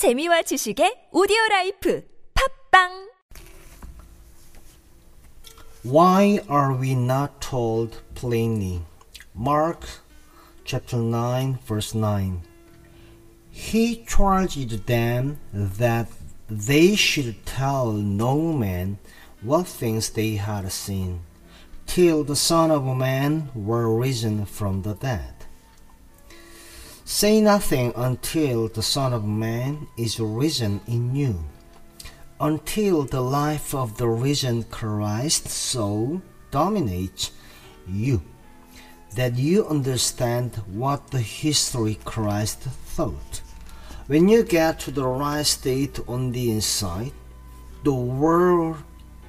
재미와 지식의 오디오 라이프 팝빵 Why are we not told plainly? Mark chapter 9 verse 9. He charged them that they should tell no man what things they had seen, till the Son of Man were risen from the dead. Say nothing until the Son of Man is risen in you until the life of the risen Christ so dominates you that you understand what the history Christ thought. When you get to the right state on the inside, the word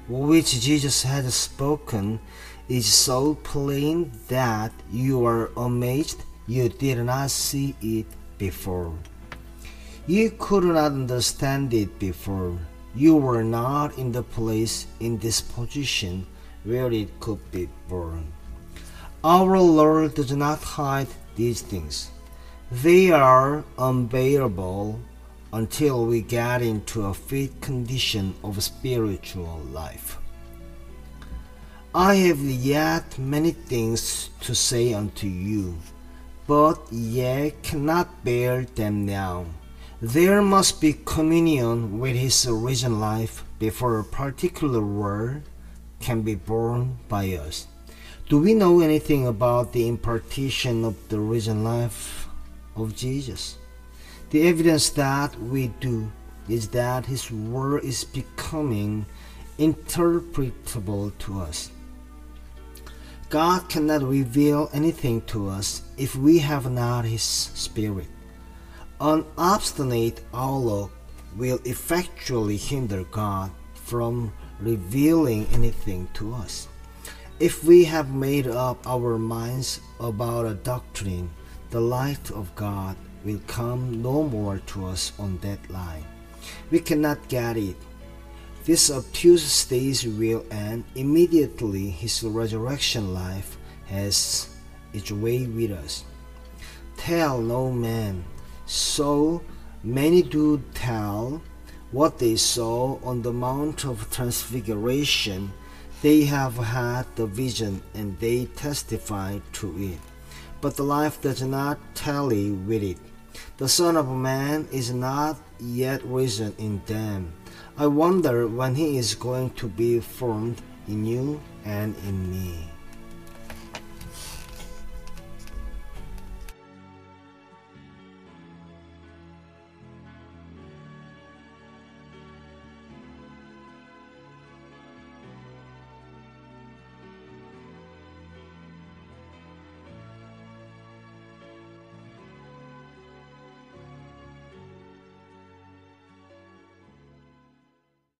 which Jesus had spoken is so plain that you are amazed you did not see it before. You could not understand it before. You were not in the place in this position where it could be borne. Our Lord does not hide these things. They are unbearable until we get into a fit condition of spiritual life. I have yet many things to say unto you, but ye cannot bear them now. There must be communion with his original life before a particular word can be borne by us. Do we know anything about the impartation of the risen life of Jesus? The evidence that we do is that his word is becoming interpretable to us. God cannot reveal anything to us if we have not his spirit. An obstinate outlook will effectually hinder God from revealing anything to us. If we have made up our minds about a doctrine, the light of God will come no more to us on that line. We cannot get it. This obtuse stage will end immediately his resurrection life has its way with us. Tell no man so many do tell what they saw on the Mount of Transfiguration. They have had the vision and they testify to it. But the life does not tally with it. The Son of Man is not yet risen in them. I wonder when he is going to be formed in you and in me.